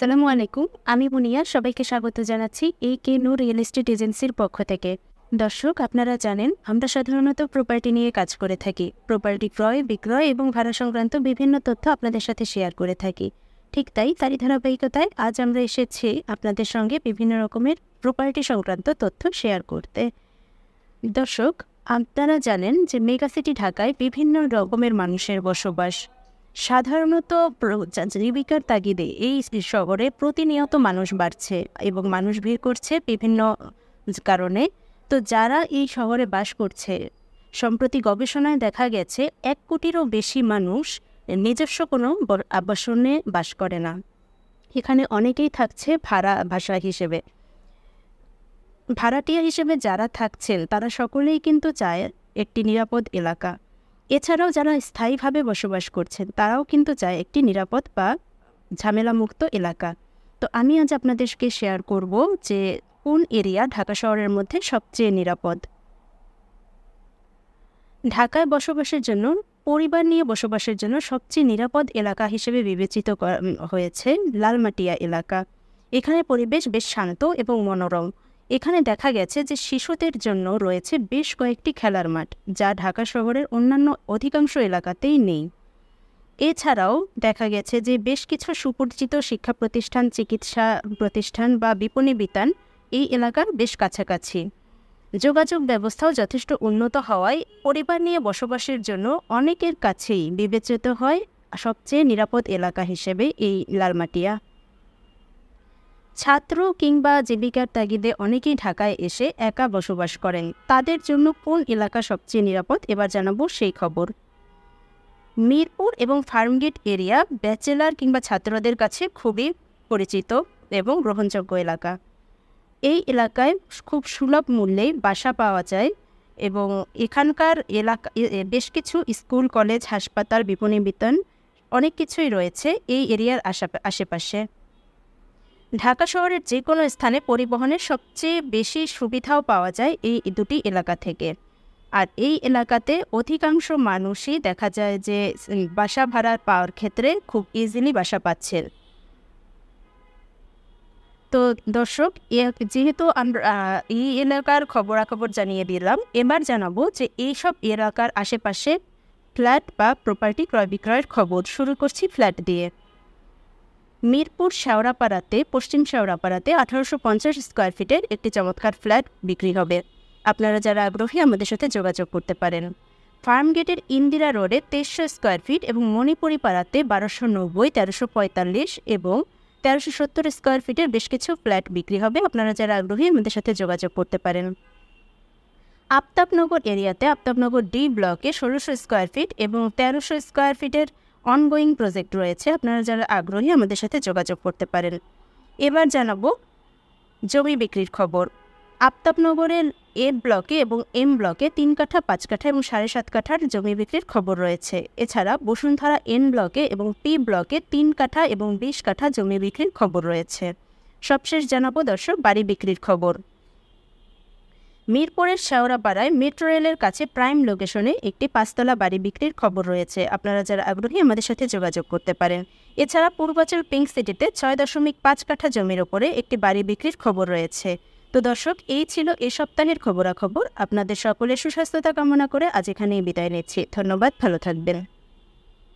আসসালামু আলাইকুম। আমি মুনিয়া, সবাইকে স্বাগত জানাচ্ছি এই কে নূর রিয়েল এস্টেট এজেন্সির পক্ষ থেকে। দর্শক, আপনারা জানেন, আমরা সাধারণত প্রপার্টি নিয়ে কাজ করে থাকি। প্রপার্টি ক্রয়, বিক্রয় এবং ভাড়া সংক্রান্ত বিভিন্ন তথ্য আপনাদের সাথে শেয়ার করে থাকি। ঠিক তাই, তারই ধারাবাহিকতায় আজ আমরা এসেছি আপনাদের সঙ্গে বিভিন্ন রকমের প্রপার্টি সংক্রান্ত তথ্য শেয়ার করতে। দর্শক, আপনারা জানেন যে মেগা সিটি ঢাকায় বিভিন্ন রকমের মানুষের বসবাস। সাধারণত জীবিকার তাগিদে এই শহরে প্রতিনিয়ত মানুষ বাড়ছে এবং মানুষ ভিড় করছে বিভিন্ন কারণে। তো যারা এই শহরে বাস করছে, সম্প্রতি গবেষণায় দেখা গেছে, এক কোটিরও বেশি মানুষ নিজস্ব কোনো আবাসনে বাস করে না। এখানে অনেকেই থাকছে ভাড়া, ভাষা হিসেবে। ভাড়াটিয়া হিসেবে যারা থাকছেন, তারা সকলেই কিন্তু চায় একটি নিরাপদ এলাকা। এছাড়াও যারা স্থায়ীভাবে বসবাস করছেন, তারাও কিন্তু চায় একটি নিরাপদ বা ঝামেলামুক্ত এলাকা। তো আমি আজ আপনাদেরকে শেয়ার করব যে কোন এরিয়া ঢাকা শহরের মধ্যে সবচেয়ে নিরাপদ। ঢাকায় বসবাসের জন্য, পরিবার নিয়ে বসবাসের জন্য সবচেয়ে নিরাপদ এলাকা হিসেবে বিবেচিত হয়েছে লালমাটিয়া এলাকা। এখানে পরিবেশ বেশ শান্ত এবং মনোরম। এখানে দেখা গেছে যে শিশুদের জন্য রয়েছে বেশ কয়েকটি খেলার মাঠ, যা ঢাকা শহরের অন্যান্য অধিকাংশ এলাকাতেই নেই। এছাড়াও দেখা গেছে যে বেশ কিছু সুপরিচিত শিক্ষা প্রতিষ্ঠান, চিকিৎসা প্রতিষ্ঠান বা বিপণী বিতান এই এলাকার বেশ কাছাকাছি। যোগাযোগ ব্যবস্থাও যথেষ্ট উন্নত হওয়ায় পরিবার নিয়ে বসবাসের জন্য অনেকের কাছেই বিবেচিত হয় সবচেয়ে নিরাপদ এলাকা হিসেবে এই লালমাটিয়া। ছাত্র কিংবা জীবিকার তাগিদে অনেকেই ঢাকায় এসে একা বসবাস করেন। তাদের জন্য কোন এলাকা সবচেয়ে নিরাপদ, এবার জানাব সেই খবর। মিরপুর এবং ফার্মগেট এরিয়া ব্যাচেলার কিংবা ছাত্রদের কাছে খুবই পরিচিত এবং গ্রহণযোগ্য এলাকা। এই এলাকায় খুব সুলভ মূল্যে বাসা পাওয়া যায় এবং এখানকার এলাকা বেশ কিছু স্কুল, কলেজ, হাসপাতাল বিপণী বিতান অনেক কিছুই রয়েছে এই এরিয়ার আশা- আশেপাশে। ঢাকা শহরের যে কোনো স্থানে পরিবহনের সবচেয়ে বেশি সুবিধাও পাওয়া যায় এই দুটি এলাকা থেকে। আর এই এলাকাতে অধিকাংশ মানুষই দেখা যায় যে বাসা ভাড়া পাওয়ার ক্ষেত্রে খুব ইজিলি বাসা পাচ্ছেন। তো দর্শক যেহেতু আমরা এই এলাকার খবরাখবর জানিয়ে দিলাম, এবার জানাব যে এইসব এলাকার আশেপাশে ফ্ল্যাট বা প্রপার্টি ক্রয় বিক্রয়ের খবর। শুরু করছি ফ্ল্যাট দিয়ে। মিরপুর শেওড়াপাড়াতে, পশ্চিম শেওড়াপাড়াতে আঠারোশো পঞ্চাশ স্কোয়ার ফিটের একটি চমৎকার ফ্ল্যাট বিক্রি হবে। আপনারা যারা আগ্রহী, আমাদের সাথে যোগাযোগ করতে পারেন। ফার্ম গেটের ইন্দিরা রোডে তেইশশো স্কোয়ার ফিট এবং মণিপুরি পাড়াতে বারোশো নব্বই, তেরোশো পঁয়তাল্লিশ এবং তেরোশো সত্তর স্কোয়ার ফিটের বেশ কিছু ফ্ল্যাট বিক্রি হবে। আপনারা যারা আগ্রহী, আমাদের সাথে যোগাযোগ করতে পারেন। আফতাবনগর এরিয়াতে আফতাবনগর ডি ব্লকে ষোলোশো স্কোয়ার ফিট এবং তেরোশো স্কোয়ার ফিটের অনগোয়িং প্রজেক্ট রয়েছে। আপনারা যারা আগ্রহী, আমাদের সাথে যোগাযোগ করতে পারেন। এবার জানাব জমি বিক্রির খবর। আফতাবনগরের এ ব্লকে এবং এম ব্লকে তিন কাঠা, পাঁচ কাঠা এবং সাড়ে সাত কাঠার জমি বিক্রির খবর রয়েছে। এছাড়া বসুন্ধরা এন ব্লকে এবং পি ব্লকে তিন কাঠা এবং বিশ কাঠা জমি বিক্রির খবর রয়েছে। সবশেষ জানাব দর্শক, বাড়ি বিক্রির খবর। মিরপুরের শেওড়াপাড়ায় মেট্রো রেলের কাছে প্রাইম লোকেশনে একটি পাঁচতলা বাড়ি বিক্রির খবর রয়েছে। আপনারা যারা আগ্রহী, আমাদের সাথে যোগাযোগ করতে পারেন। এছাড়া পূর্বাচল পিঙ্ক সিটিতে ছয় দশমিক পাঁচ কাঠা জমির ওপরে একটি বাড়ি বিক্রির খবর রয়েছে। তো দর্শক, এই ছিল এ সপ্তাহের খবরাখবর। আপনাদের সকলের সুস্বাস্থ্যতা কামনা করে আজ এখানেই বিদায় নিচ্ছি। ধন্যবাদ, ভালো থাকবেন।